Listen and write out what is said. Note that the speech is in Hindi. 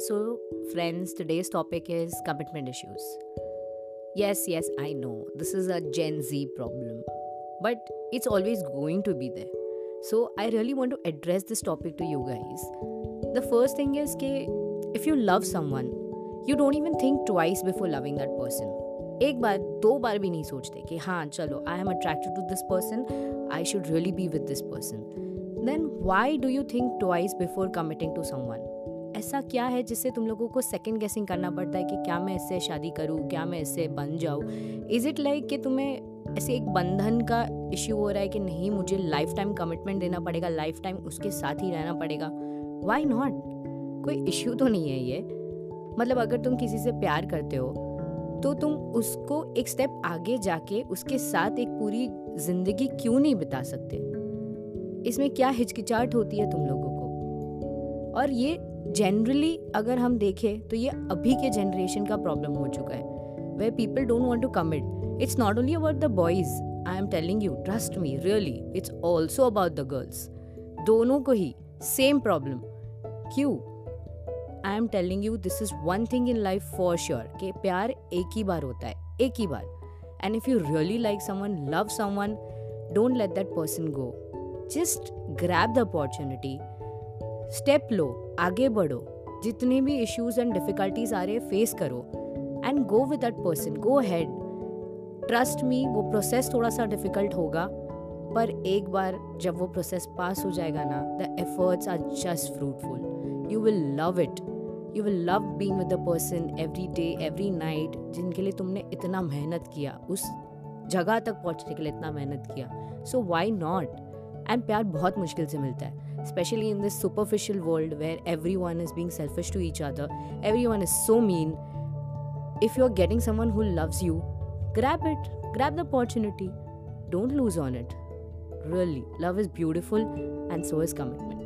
friends. Today's topic is commitment issues. Yes, yes, I know this is a Gen Z problem, but it's always going to be there. So, I really want to address this topic to you guys. The first thing is that if you love someone, you don't even think twice before loving that person. एक बार दो बार भी नहीं सोचते कि हाँ चलो I am attracted to this person I should really be with this person then why do you think twice before committing to someone ऐसा क्या है जिससे तुम लोगों को सेकंड गेसिंग करना पड़ता है कि क्या मैं इससे शादी करूँ, क्या मैं इससे बन जाऊँ? इज़ इट लाइक कि तुम्हें ऐसे एक बंधन का इश्यू हो रहा है कि नहीं, मुझे लाइफ टाइम कमिटमेंट देना पड़ेगा लाइफ टाइम उसके साथ ही रहना पड़ेगा? वाई नॉट कोई इश्यू तो नहीं है ये। मतलब अगर तुम किसी से प्यार करते हो तो तुम उसको एक स्टेप आगे जाके उसके साथ एक पूरी ज़िंदगी क्यों नहीं बिता सकते? इसमें क्या हिचकिचाहट होती है तुम लोगों को? और ये जनरली अगर हम देखें तो ये अभी के जनरेशन का प्रॉब्लम हो चुका है we people don't want to commit it's not only about the boys I am telling you trust me really it's also about the girls दोनों को ही सेम प्रॉब्लम क्यों? I am telling you this is one thing in life for sure कि प्यार एक ही बार होता है, एक ही बार. And if you really like someone love someone don't let that person go just grab the opportunity step लो, आगे बढ़ो, जितने भी इश्यूज़ एंड डिफिकल्टीज आ रहे फेस करो and go with that person go ahead trust me वो प्रोसेस थोड़ा सा डिफ़िकल्ट होगा, पर एक बार जब वो प्रोसेस पास हो जाएगा ना the efforts are just fruitful you will love it you will love being with the person every day every night जिनके लिए तुमने इतना मेहनत किया, उस जगह तक पहुँचने के लिए इतना मेहनत किया. सो वाई नॉट एंड प्यार बहुत मुश्किल से मिलता है. Especially in this superficial world where everyone is being selfish to each other, everyone is so mean. If you're getting someone who loves you, grab it, grab the opportunity. Don't lose on it. Really, love is beautiful, and so is commitment.